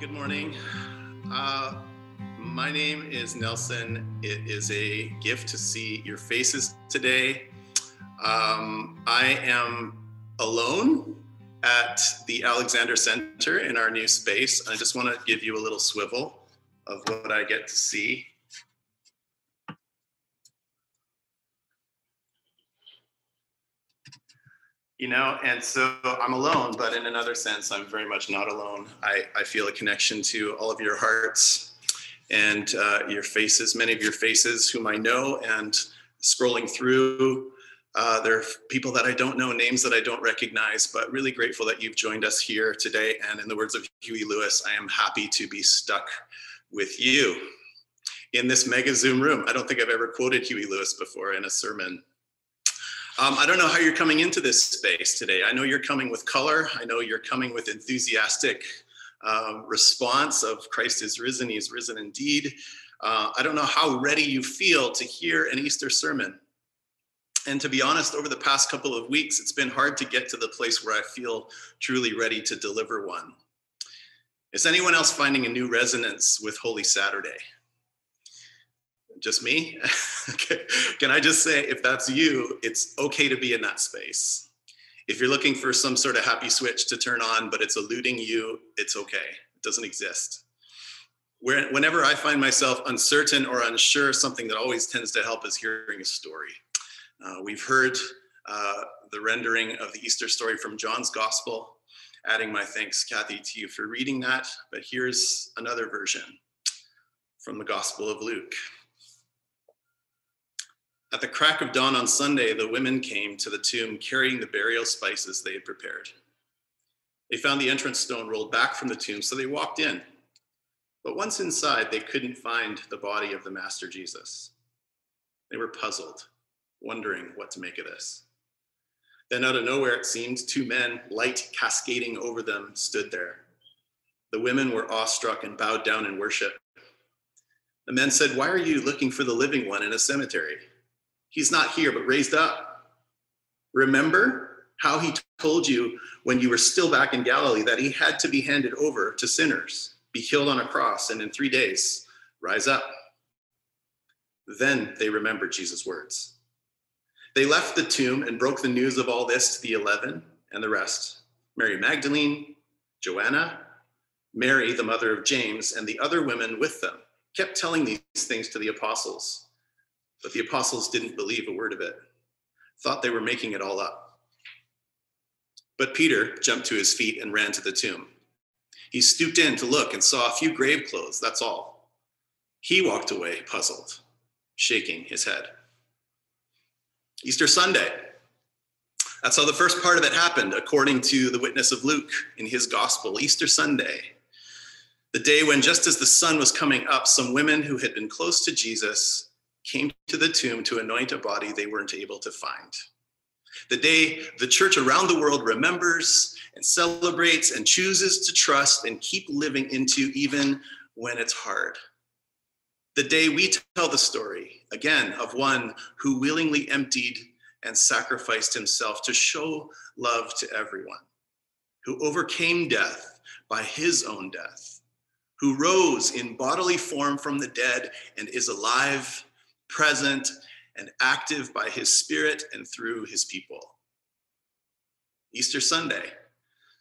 good morning. Uh, my name is Nelson. It is a gift to see your faces today. Um, I am alone at the Alexander Center in our new space. I just want to give you a little swivel of what I get to see. You know and so i'm alone but in another sense i'm very much not alone. I, I feel a connection to all of your hearts and uh, your faces many of your faces whom i know and scrolling through uh, there are people that i don't know names that i don't recognize but really grateful that you've joined us here today. And in the words of huey lewis i am happy to be stuck with you. In this mega zoom room i don't think i've ever quoted huey lewis before in a sermon um, I don't know how you're coming into this space today. I know you're coming with color. I know you're coming with enthusiastic um, response of Christ is risen, he is risen indeed. Uh, I don't know how ready you feel to hear an Easter sermon. And to be honest, over the past couple of weeks, it's been hard to get to the place where I feel truly ready to deliver one. Is anyone else finding a new resonance with Holy Saturday? Just me? Can I just say, if that's you, it's okay to be in that space. If you're looking for some sort of happy switch to turn on, but it's eluding you, it's okay. It doesn't exist. Whenever I find myself uncertain or unsure, something that always tends to help is hearing a story. Uh, we've heard uh, the rendering of the Easter story from John's Gospel. Adding my thanks, Kathy, to you for reading that. But here's another version from the Gospel of Luke. At the crack of dawn on Sunday, the women came to the tomb carrying the burial spices they had prepared. They found the entrance stone rolled back from the tomb, so they walked in. But once inside, they couldn't find the body of the Master Jesus. They were puzzled, wondering what to make of this. Then, out of nowhere, it seemed, two men, light cascading over them, stood there. The women were awestruck and bowed down in worship. The men said, Why are you looking for the living one in a cemetery? He's not here, but raised up. Remember how he told you when you were still back in Galilee that he had to be handed over to sinners, be killed on a cross, and in three days rise up. Then they remembered Jesus' words. They left the tomb and broke the news of all this to the eleven and the rest Mary Magdalene, Joanna, Mary, the mother of James, and the other women with them, kept telling these things to the apostles. But the apostles didn't believe a word of it, thought they were making it all up. But Peter jumped to his feet and ran to the tomb. He stooped in to look and saw a few grave clothes, that's all. He walked away puzzled, shaking his head. Easter Sunday. That's how the first part of it happened, according to the witness of Luke in his gospel. Easter Sunday, the day when, just as the sun was coming up, some women who had been close to Jesus came to the tomb to anoint a body they weren't able to find. The day the church around the world remembers and celebrates and chooses to trust and keep living into even when it's hard. The day we tell the story, again, of one who willingly emptied and sacrificed himself to show love to everyone, who overcame death by his own death, who rose in bodily form from the dead and is alive present, and active by his spirit and through his people. Easter Sunday,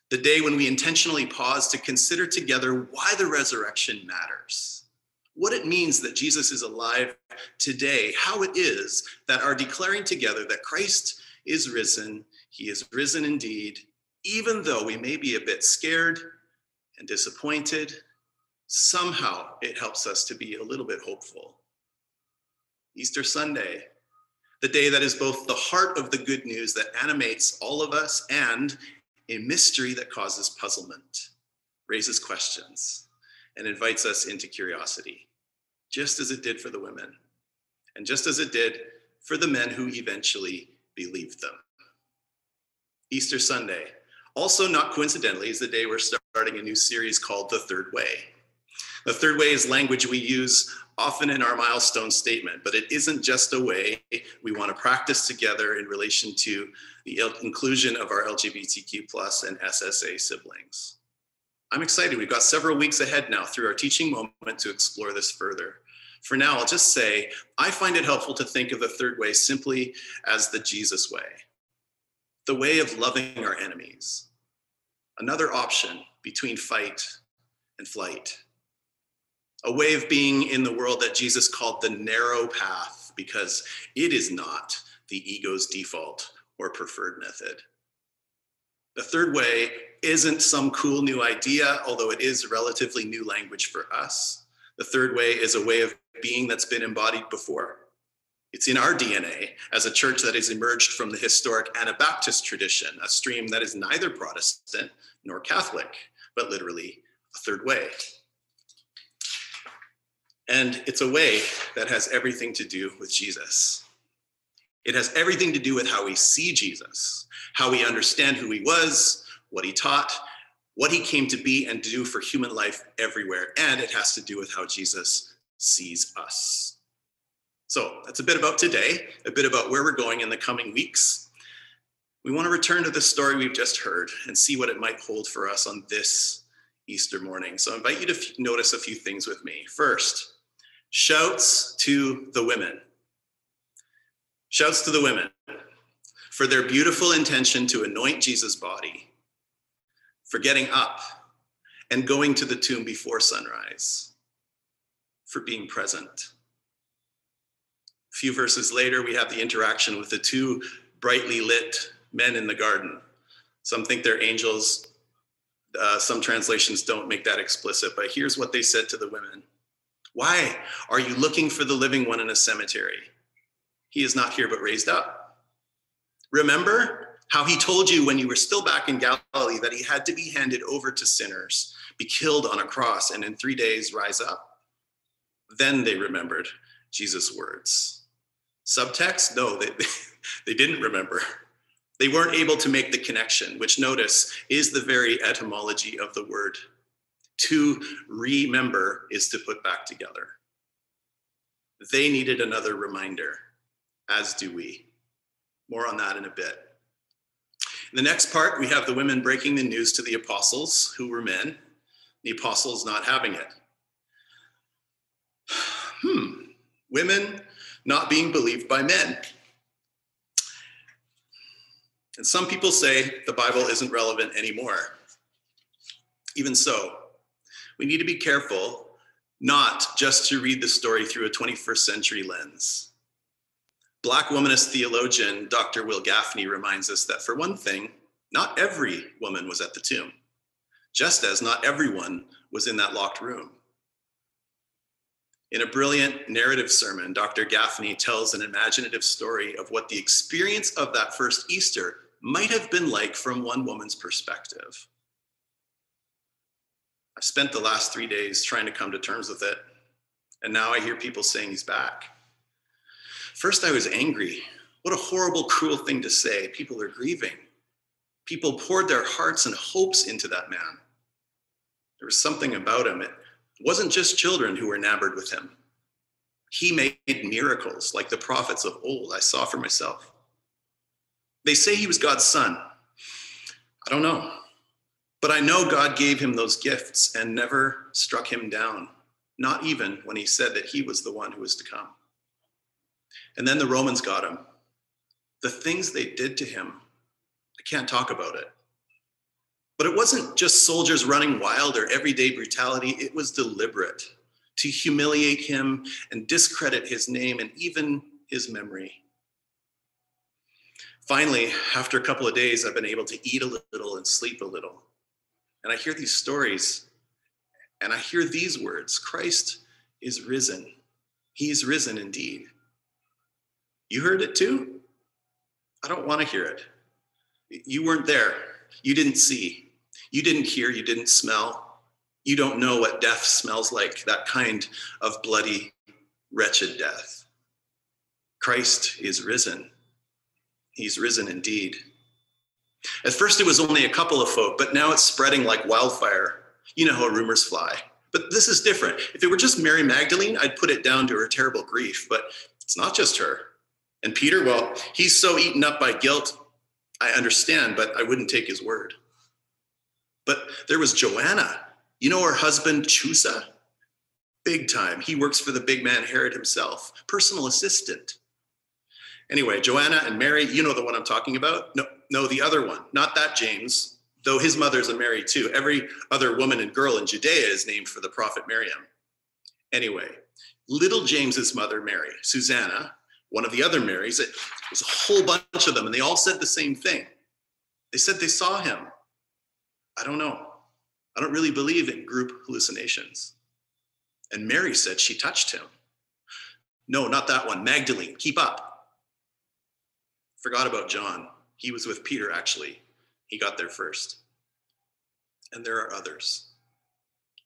the day when we intentionally pause to consider together why the resurrection matters, what it means that Jesus is alive today, how it is that our declaring together that Christ is risen, he is risen indeed, even though we may be a bit scared and disappointed, somehow it helps us to be a little bit hopeful Easter Sunday, the day that is both the heart of the good news that animates all of us and a mystery that causes puzzlement, raises questions, and invites us into curiosity, just as it did for the women, and just as it did for the men who eventually believed them. Easter Sunday, also not coincidentally, is the day we're starting a new series called The Third Way. The third way is language we use often in our milestone statement, but it isn't just a way we want to practice together in relation to the inclusion of our LGBTQ plus and SSA siblings. I'm excited. We've got several weeks ahead now through our teaching moment to explore this further. For now, I'll just say I find it helpful to think of the third way simply as the Jesus way, the way of loving our enemies, another option between fight and flight, a way of being in the world that Jesus called the narrow path because it is not the ego's default or preferred method. The third way isn't some cool new idea, although it is a relatively new language for us. The third way is a way of being that's been embodied before. It's in our DNA as a church that has emerged from the historic Anabaptist tradition, a stream that is neither Protestant nor Catholic, but literally a third way. And it's a way that has everything to do with Jesus. It has everything to do with how we see Jesus, how we understand who he was, what he taught, what he came to be and do for human life everywhere. And it has to do with how Jesus sees us. So that's a bit about today, a bit about where we're going in the coming weeks. We want to return to the story we've just heard and see what it might hold for us on this Easter morning. So I invite you to notice a few things with me. First, shouts to the women. Shouts to the women for their beautiful intention to anoint Jesus' body, for getting up and going to the tomb before sunrise, for being present. A few verses later, we have the interaction with the two brightly lit men in the garden. Some think they're angels. Uh, some translations don't make that explicit, but here's what they said to the women Why are you looking for the living one in a cemetery? He is not here, but raised up. Remember how he told you when you were still back in Galilee that he had to be handed over to sinners, be killed on a cross, and in three days rise up? Then they remembered Jesus' words. Subtext? No, they, they didn't remember. They weren't able to make the connection, which notice is the very etymology of the word. To remember is to put back together. They needed another reminder, as do we. More on that in a bit. In the next part, we have the women breaking the news to the apostles, who were men, the apostles not having it. Hmm, women not being believed by men. And some people say the Bible isn't relevant anymore. Even so, we need to be careful not just to read the story through a 21st century lens. Black womanist theologian Dr. Wil Gafney reminds us that, for one thing, not every woman was at the tomb, just as not everyone was in that locked room. In a brilliant narrative sermon, Dr. Gafney tells an imaginative story of what the experience of that first Easter might have been like from one woman's perspective. I've spent the last three days trying to come to terms with it, and now I hear people saying he's back. First, I was angry. What a horrible, cruel thing to say. People are grieving. People poured their hearts and hopes into that man. There was something about him. It wasn't just children who were enamored with him. He made miracles like the prophets of old, I saw for myself. They say he was God's son. I don't know. But I know God gave him those gifts and never struck him down, not even when he said that he was the one who was to come. And then the Romans got him. The things they did to him, I can't talk about it. But it wasn't just soldiers running wild or everyday brutality, it was deliberate to humiliate him and discredit his name and even his memory. Finally, after a couple of days, I've been able to eat a little and sleep a little. And I hear these stories and I hear these words Christ is risen. He's risen indeed. You heard it too? I don't want to hear it. You weren't there. You didn't see. You didn't hear. You didn't smell. You don't know what death smells like that kind of bloody, wretched death. Christ is risen. He's risen indeed. At first, it was only a couple of folk, but now it's spreading like wildfire. You know how rumors fly. But this is different. If it were just Mary Magdalene, I'd put it down to her terrible grief, but it's not just her. And Peter, well, he's so eaten up by guilt, I understand, but I wouldn't take his word. But there was Joanna. You know her husband, Chusa? Big time. He works for the big man Herod himself, personal assistant. Anyway, Joanna and Mary, you know the one I'm talking about? No, no, the other one, not that James, though his mother's a Mary too. Every other woman and girl in Judea is named for the prophet Miriam. Anyway, little James's mother, Mary, Susanna, one of the other Marys, it was a whole bunch of them, and they all said the same thing. They said they saw him. I don't know. I don't really believe in group hallucinations. And Mary said she touched him. No, not that one. Magdalene, keep up. Forgot about John. He was with Peter, actually. He got there first. And there are others,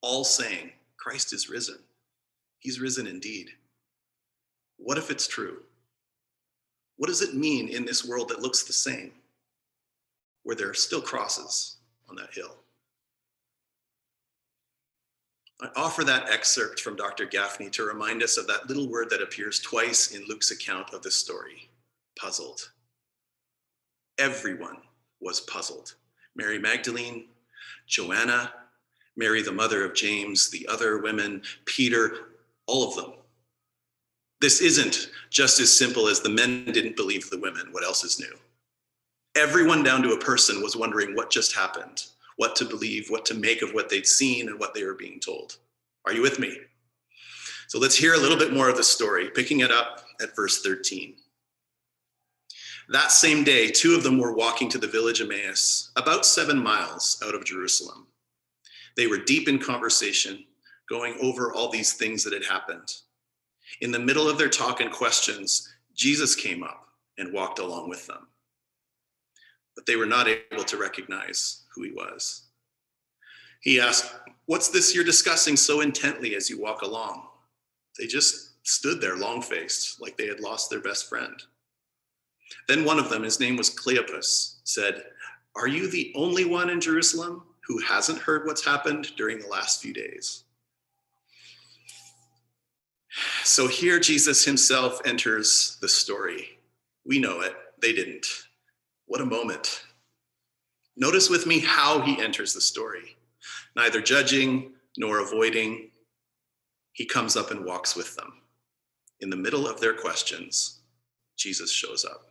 all saying, Christ is risen. He's risen indeed. What if it's true? What does it mean in this world that looks the same, where there are still crosses on that hill? I offer that excerpt from Dr. Gafney to remind us of that little word that appears twice in Luke's account of the story puzzled. Everyone was puzzled. Mary Magdalene, Joanna, Mary, the mother of James, the other women, Peter, all of them. This isn't just as simple as the men didn't believe the women. What else is new? Everyone down to a person was wondering what just happened what to believe, what to make of what they'd seen and what they were being told. Are you with me? So let's hear a little bit more of the story, picking it up at verse 13. That same day, two of them were walking to the village Emmaus, about seven miles out of Jerusalem. They were deep in conversation, going over all these things that had happened. In the middle of their talk and questions, Jesus came up and walked along with them. But they were not able to recognize who he was. He asked, What's this you're discussing so intently as you walk along? They just stood there long faced, like they had lost their best friend. Then one of them, his name was Cleopas, said, Are you the only one in Jerusalem who hasn't heard what's happened during the last few days? So here Jesus himself enters the story. We know it, they didn't. What a moment. Notice with me how he enters the story. Neither judging nor avoiding, he comes up and walks with them. In the middle of their questions, Jesus shows up.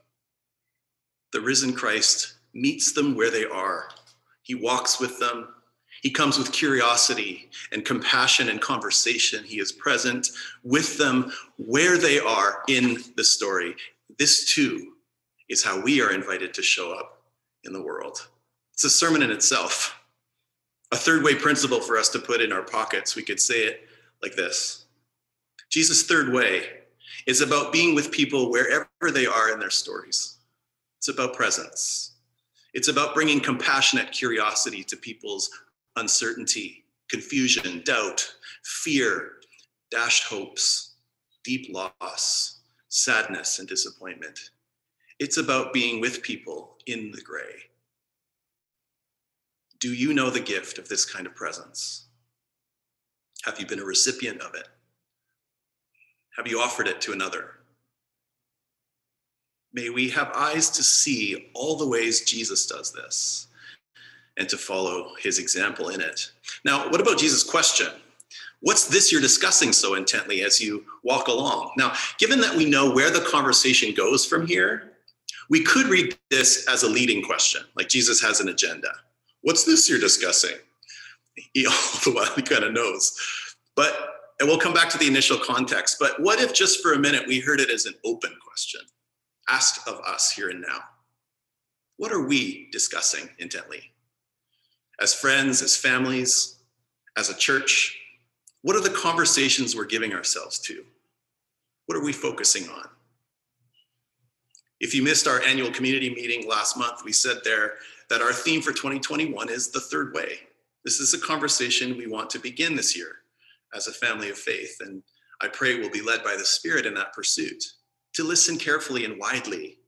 The risen Christ meets them where they are. He walks with them. He comes with curiosity and compassion and conversation. He is present with them where they are in the story. This too is how we are invited to show up in the world. It's a sermon in itself. A third way principle for us to put in our pockets, we could say it like this Jesus' third way is about being with people wherever they are in their stories. It's about presence. It's about bringing compassionate curiosity to people's uncertainty, confusion, doubt, fear, dashed hopes, deep loss, sadness, and disappointment. It's about being with people in the gray. Do you know the gift of this kind of presence? Have you been a recipient of it? Have you offered it to another? May we have eyes to see all the ways Jesus does this and to follow his example in it. Now, what about Jesus' question? What's this you're discussing so intently as you walk along? Now, given that we know where the conversation goes from here, we could read this as a leading question, like Jesus has an agenda. What's this you're discussing? He all the while he kind of knows. But and we'll come back to the initial context. But what if just for a minute we heard it as an open question asked of us here and now? What are we discussing intently? As friends, as families, as a church, what are the conversations we're giving ourselves to? What are we focusing on? If you missed our annual community meeting last month, we said there that our theme for 2021 is the third way. This is a conversation we want to begin this year as a family of faith. And I pray we'll be led by the Spirit in that pursuit to listen carefully and widely,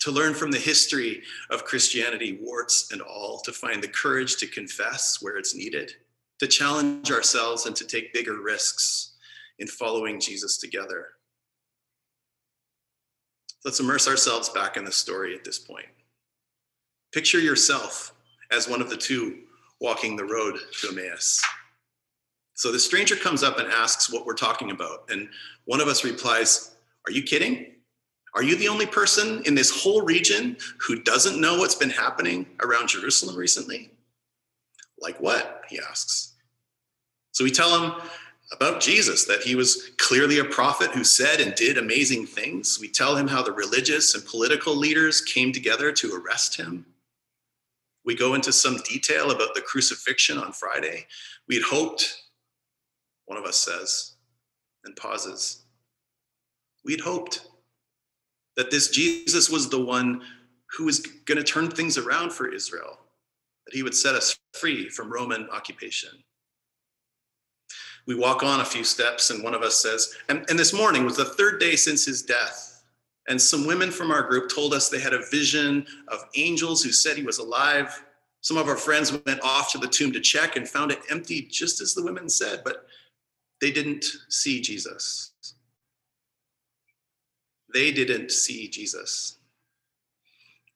to learn from the history of Christianity, warts and all, to find the courage to confess where it's needed, to challenge ourselves and to take bigger risks in following Jesus together. Let's immerse ourselves back in the story at this point. Picture yourself as one of the two walking the road to Emmaus. So the stranger comes up and asks what we're talking about. And one of us replies, Are you kidding? Are you the only person in this whole region who doesn't know what's been happening around Jerusalem recently? Like what? He asks. So we tell him about Jesus, that he was clearly a prophet who said and did amazing things. We tell him how the religious and political leaders came together to arrest him. We go into some detail about the crucifixion on Friday. We had hoped, one of us says, and pauses. We'd hoped that this Jesus was the one who was going to turn things around for Israel, that he would set us free from Roman occupation. We walk on a few steps, and one of us says, and, and this morning was the third day since his death. And some women from our group told us they had a vision of angels who said he was alive. Some of our friends went off to the tomb to check and found it empty, just as the women said, but they didn't see Jesus. They didn't see Jesus.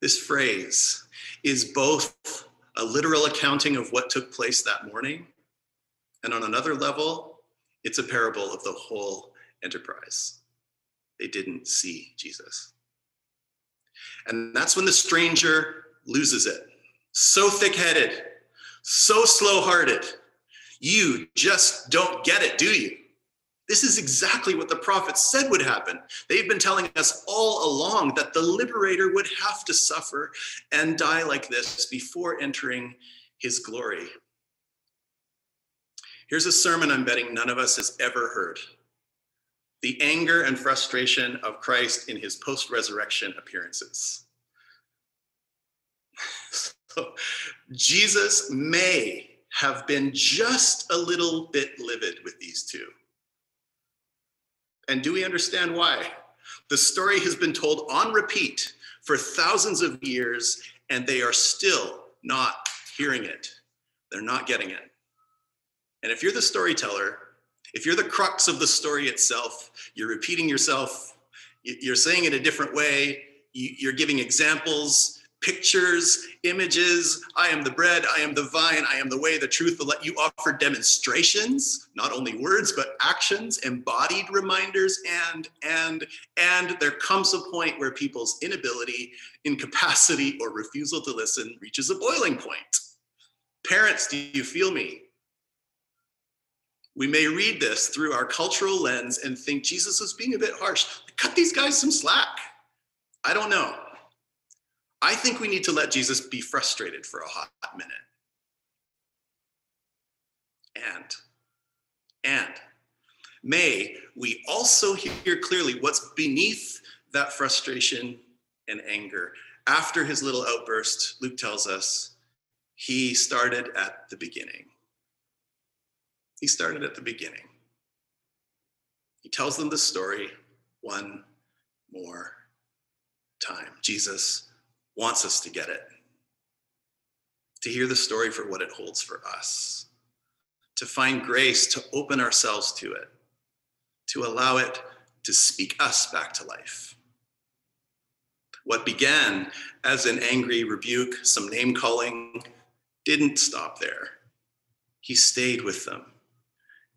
This phrase is both a literal accounting of what took place that morning and on another level, it's a parable of the whole enterprise. They didn't see Jesus. And that's when the stranger loses it. So thick headed, so slow hearted. You just don't get it, do you? This is exactly what the prophets said would happen. They've been telling us all along that the liberator would have to suffer and die like this before entering his glory. Here's a sermon I'm betting none of us has ever heard the anger and frustration of Christ in his post resurrection appearances. so, Jesus may have been just a little bit livid with these two. And do we understand why? The story has been told on repeat for thousands of years, and they are still not hearing it. They're not getting it. And if you're the storyteller, if you're the crux of the story itself, you're repeating yourself, you're saying it a different way, you're giving examples, pictures, images. I am the bread, I am the vine, I am the way, the truth, the let you offer demonstrations, not only words, but actions, embodied reminders, and, and, and there comes a point where people's inability, incapacity, or refusal to listen reaches a boiling point. Parents, do you feel me? We may read this through our cultural lens and think Jesus was being a bit harsh. Cut these guys some slack. I don't know. I think we need to let Jesus be frustrated for a hot minute. And, and, may we also hear clearly what's beneath that frustration and anger. After his little outburst, Luke tells us he started at the beginning. He started at the beginning. He tells them the story one more time. Jesus wants us to get it, to hear the story for what it holds for us, to find grace to open ourselves to it, to allow it to speak us back to life. What began as an angry rebuke, some name calling, didn't stop there. He stayed with them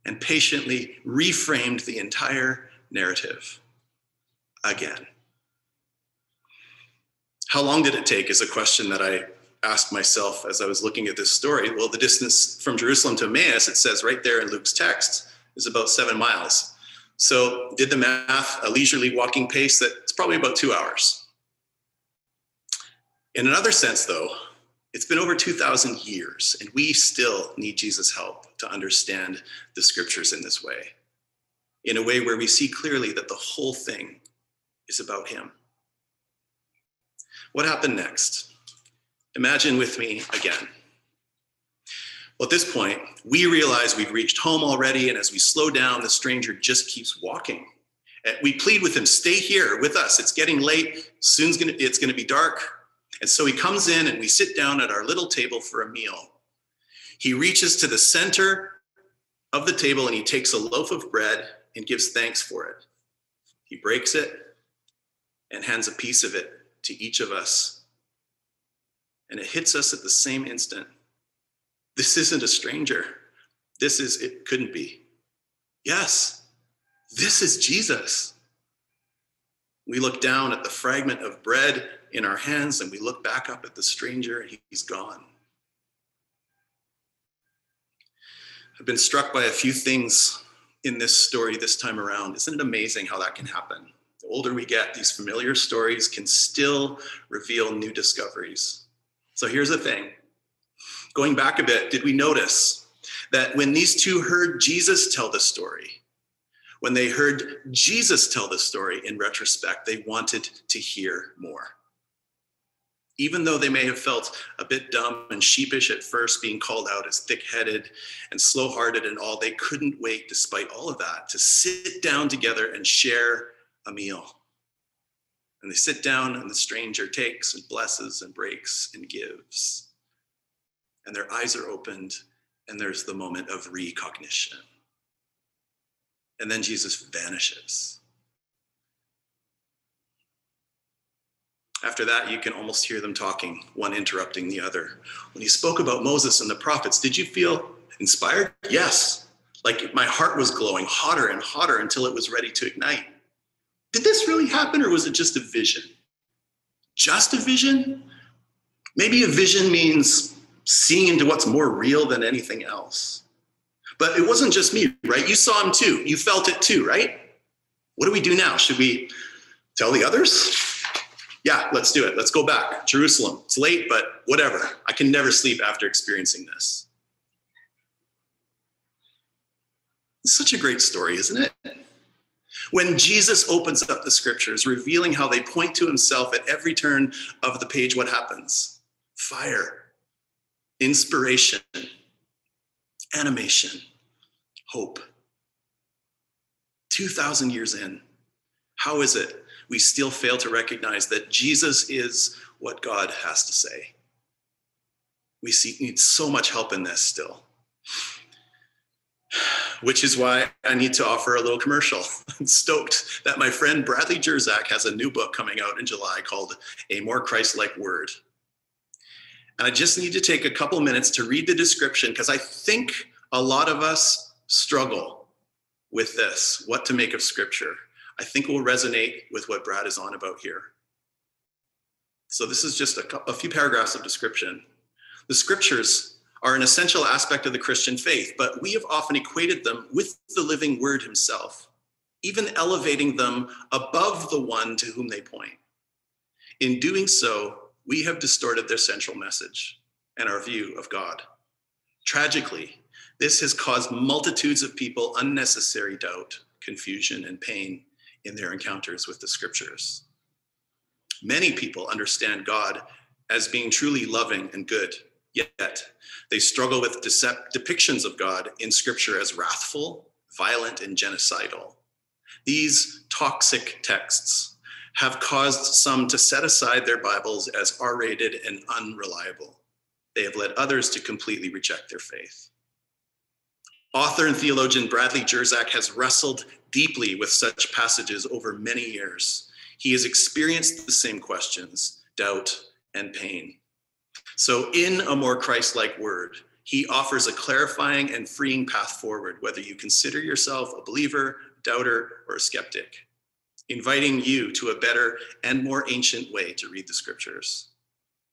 and patiently reframed the entire narrative again. How long did it take is a question that I asked myself as I was looking at this story. Well, the distance from Jerusalem to Emmaus, it says right there in Luke's text, is about seven miles. So, did the math, a leisurely walking pace, that's probably about two hours. In another sense, though, it's been over 2,000 years, and we still need Jesus' help to understand the scriptures in this way, in a way where we see clearly that the whole thing is about Him. What happened next? Imagine with me again. Well, at this point, we realize we've reached home already, and as we slow down, the stranger just keeps walking. We plead with him, stay here with us. It's getting late. Soon's gonna, it's gonna be dark. And so he comes in and we sit down at our little table for a meal. He reaches to the center of the table and he takes a loaf of bread and gives thanks for it. He breaks it and hands a piece of it to each of us. And it hits us at the same instant. This isn't a stranger. This is, it couldn't be. Yes, this is Jesus. We look down at the fragment of bread in our hands and we look back up at the stranger and he's gone. I've been struck by a few things in this story this time around. Isn't it amazing how that can happen? Older we get, these familiar stories can still reveal new discoveries. So here's the thing going back a bit, did we notice that when these two heard Jesus tell the story, when they heard Jesus tell the story in retrospect, they wanted to hear more? even though they may have felt a bit dumb and sheepish at first, being called out as thick headed and slow hearted and all, they couldn't wait, despite all of that, to sit down together and share a meal. And they sit down, and the stranger takes and blesses and breaks and gives. And their eyes are opened, and there's the moment of recognition. And then Jesus vanishes. After that, you can almost hear them talking, one interrupting the other. When he spoke about Moses and the prophets, did you feel inspired? Yes. Like my heart was glowing hotter and hotter until it was ready to ignite. Did this really happen or was it just a vision? Just a vision? Maybe a vision means seeing into what's more real than anything else. But it wasn't just me, right? You saw him too. You felt it too, right? What do we do now? Should we tell the others? yeah, let's do it. Let's go back. Jerusalem. It's late, but whatever. I can never sleep after experiencing this. It's such a great story, isn't it? When Jesus opens up the scriptures, revealing how they point to himself at every turn of the page, what happens? Fire, inspiration, animation, hope. 2,000 years in, how is it we still fail to recognize that Jesus is what God has to say. We see, need so much help in this still. Which is why I need to offer a little commercial. I'm stoked that my friend Bradley Jersak has a new book coming out in July called A More Christ Like Word. And I just need to take a couple minutes to read the description because I think a lot of us struggle with this what to make of scripture. I think will resonate with what Brad is on about here. So this is just a, a few paragraphs of description. The scriptures are an essential aspect of the Christian faith, but we have often equated them with the living word himself, even elevating them above the one to whom they point. In doing so, we have distorted their central message and our view of God. Tragically, this has caused multitudes of people unnecessary doubt, confusion, and pain in their encounters with the scriptures. Many people understand God as being truly loving and good, yet they struggle with decept- depictions of God in scripture as wrathful, violent, and genocidal. These toxic texts have caused some to set aside their Bibles as R rated and unreliable. They have led others to completely reject their faith. Author and theologian Bradley Jersak has wrestled deeply with such passages over many years. He has experienced the same questions, doubt, and pain. So, in a more Christ like word, he offers a clarifying and freeing path forward, whether you consider yourself a believer, doubter, or a skeptic, inviting you to a better and more ancient way to read the scriptures.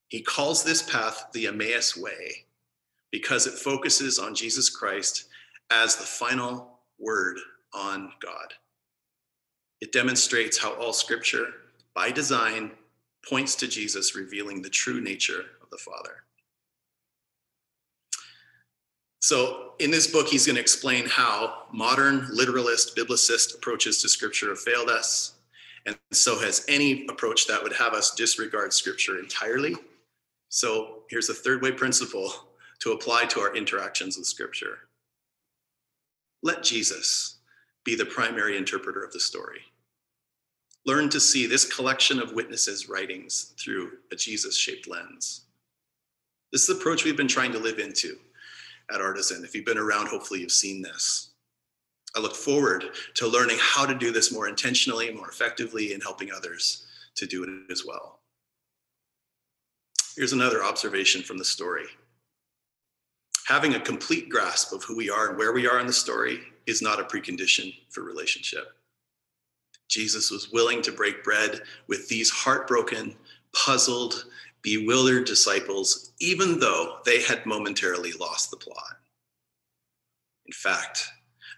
He calls this path the Emmaus Way because it focuses on Jesus Christ as the final word on God. It demonstrates how all scripture, by design, points to Jesus revealing the true nature the Father. So, in this book, he's going to explain how modern literalist, biblicist approaches to scripture have failed us, and so has any approach that would have us disregard scripture entirely. So, here's a third way principle to apply to our interactions with scripture let Jesus be the primary interpreter of the story. Learn to see this collection of witnesses' writings through a Jesus shaped lens. This is the approach we've been trying to live into at Artisan. If you've been around, hopefully you've seen this. I look forward to learning how to do this more intentionally, more effectively, and helping others to do it as well. Here's another observation from the story. Having a complete grasp of who we are and where we are in the story is not a precondition for relationship. Jesus was willing to break bread with these heartbroken, puzzled, bewildered disciples, even though they had momentarily lost the plot. In fact,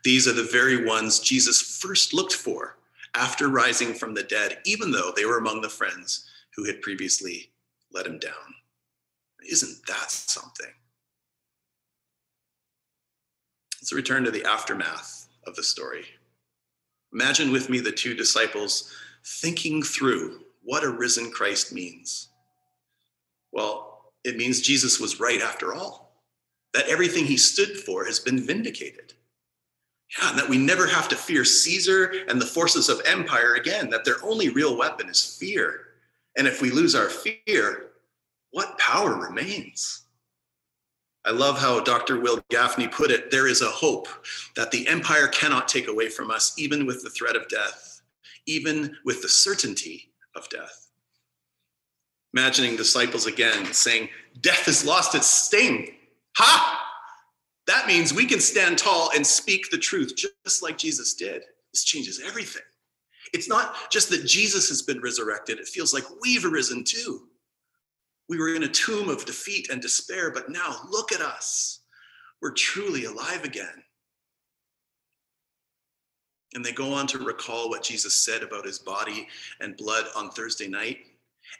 these are the very ones Jesus first looked for after rising from the dead, even though they were among the friends who had previously let him down. Isn't that something? Let's return to the aftermath of the story. Imagine with me the two disciples thinking through what a risen Christ means. Well, it means Jesus was right after all, that everything he stood for has been vindicated. Yeah, and that we never have to fear Caesar and the forces of empire again, that their only real weapon is fear. And if we lose our fear, what power remains? I love how Dr. Wil Gafney put it there is a hope that the empire cannot take away from us, even with the threat of death, even with the certainty of death. Imagining disciples again saying, Death has lost its sting. Ha! That means we can stand tall and speak the truth just like Jesus did. This changes everything. It's not just that Jesus has been resurrected, it feels like we've arisen too. We were in a tomb of defeat and despair, but now look at us. We're truly alive again. And they go on to recall what Jesus said about his body and blood on Thursday night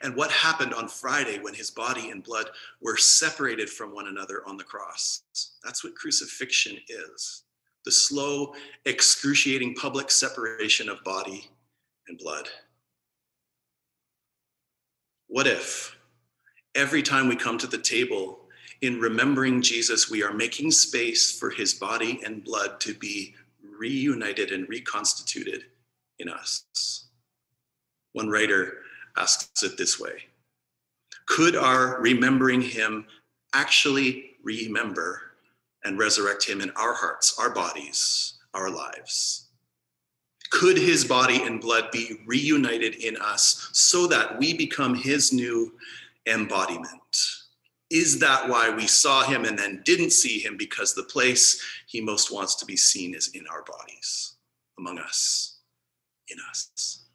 and what happened on Friday when his body and blood were separated from one another on the cross. That's what crucifixion is the slow, excruciating public separation of body and blood. What if every time we come to the table, in remembering Jesus, we are making space for his body and blood to be reunited and reconstituted in us? One writer asks it this way Could our remembering him actually remember and resurrect him in our hearts, our bodies, our lives? Could his body and blood be reunited in us so that we become his new embodiment? Is that why we saw him and then didn't see him? Because the place he most wants to be seen is in our bodies, among us, in us.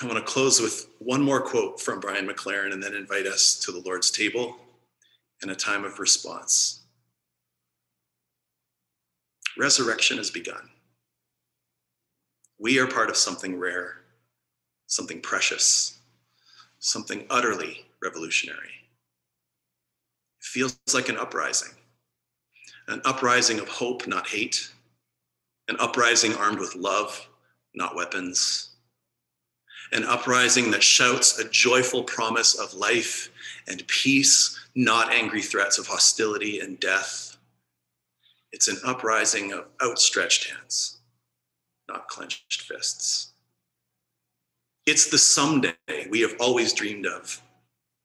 I want to close with one more quote from Brian McLaren and then invite us to the Lord's table and a time of response. Resurrection has begun. We are part of something rare, something precious, something utterly revolutionary. It feels like an uprising, an uprising of hope, not hate, an uprising armed with love, not weapons an uprising that shouts a joyful promise of life and peace, not angry threats of hostility and death. It's an uprising of outstretched hands, not clenched fists. It's the someday we have always dreamed of,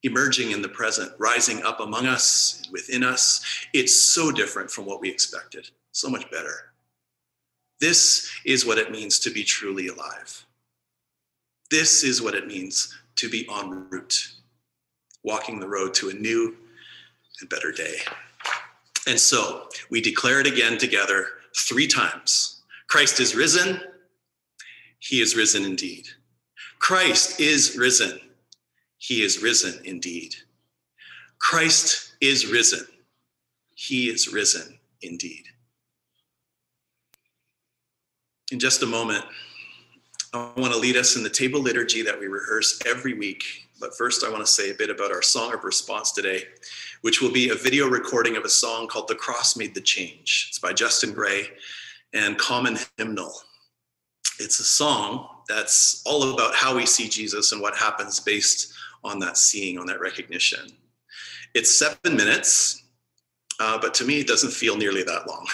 emerging in the present, rising up among us, within us. It's so different from what we expected, so much better. This is what it means to be truly alive. This is what it means to be en route, walking the road to a new and better day. And so we declare it again together three times Christ is risen, he is risen indeed. Christ is risen, he is risen indeed. Christ is risen, he is risen indeed. In just a moment, I want to lead us in the table liturgy that we rehearse every week. But first, I want to say a bit about our song of response today, which will be a video recording of a song called The Cross Made the Change. It's by Justin Gray and Common Hymnal. It's a song that's all about how we see Jesus and what happens based on that seeing, on that recognition. It's seven minutes, uh, but to me, it doesn't feel nearly that long.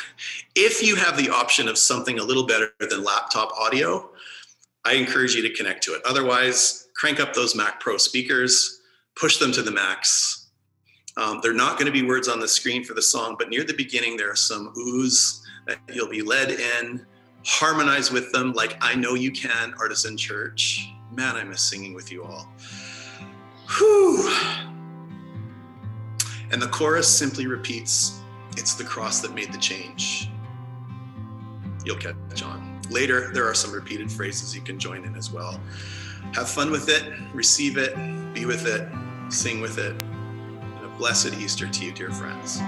If you have the option of something a little better than laptop audio, I encourage you to connect to it. Otherwise, crank up those Mac Pro speakers, push them to the max. Um, they're not going to be words on the screen for the song, but near the beginning, there are some oohs that you'll be led in. Harmonize with them like I know you can, Artisan Church. Man, I miss singing with you all. Whew. And the chorus simply repeats, It's the cross that made the change. You'll catch on. Later, there are some repeated phrases you can join in as well. Have fun with it, receive it, be with it, sing with it. And a blessed Easter to you, dear friends.